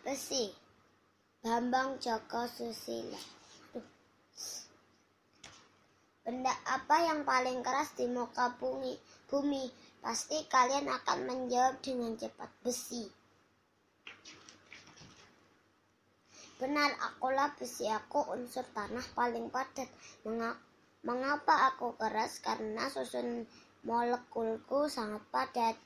besi. Bambang Joko Susilo. Benda apa yang paling keras di muka bumi? Bumi. Pasti kalian akan menjawab dengan cepat besi. Benar, akulah besi aku unsur tanah paling padat. Mengapa aku keras? Karena susun molekulku sangat padat.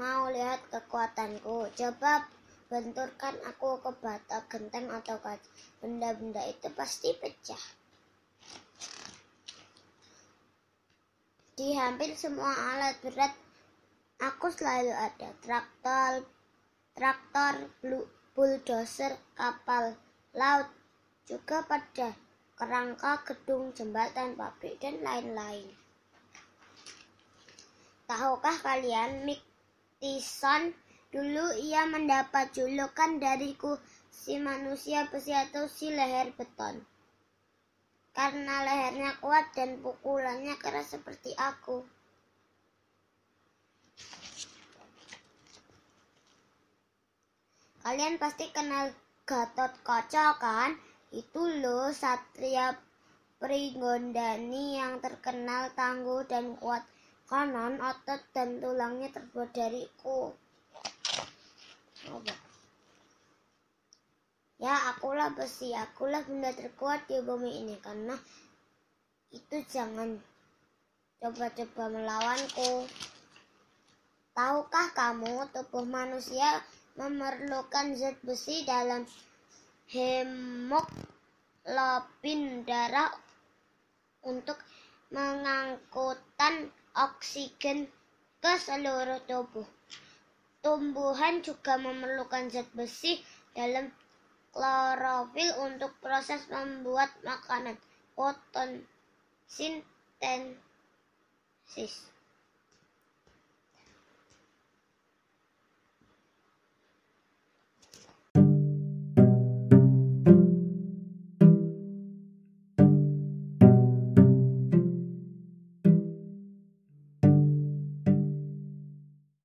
Mau lihat kekuatanku? Coba benturkan aku ke bata, genteng atau kaca. Benda-benda itu pasti pecah. Di hampir semua alat berat, aku selalu ada. Traktor, traktor, bulldozer, kapal laut, juga pada kerangka gedung, jembatan, pabrik, dan lain-lain. Tahukah kalian Mick Tyson Dulu ia mendapat julukan dariku si manusia besi atau si leher beton. Karena lehernya kuat dan pukulannya keras seperti aku. Kalian pasti kenal Gatot Kaca kan? Itu loh satria Pringgondani yang terkenal tangguh dan kuat. Kanan otot dan tulangnya terbuat dari ku. Ya, akulah besi, akulah benda terkuat di bumi ini karena itu jangan coba-coba melawanku. Tahukah kamu tubuh manusia memerlukan zat besi dalam hemoglobin darah untuk mengangkutan oksigen ke seluruh tubuh. Tumbuhan juga memerlukan zat besi dalam klorofil untuk proses membuat makanan. Fotosintesis.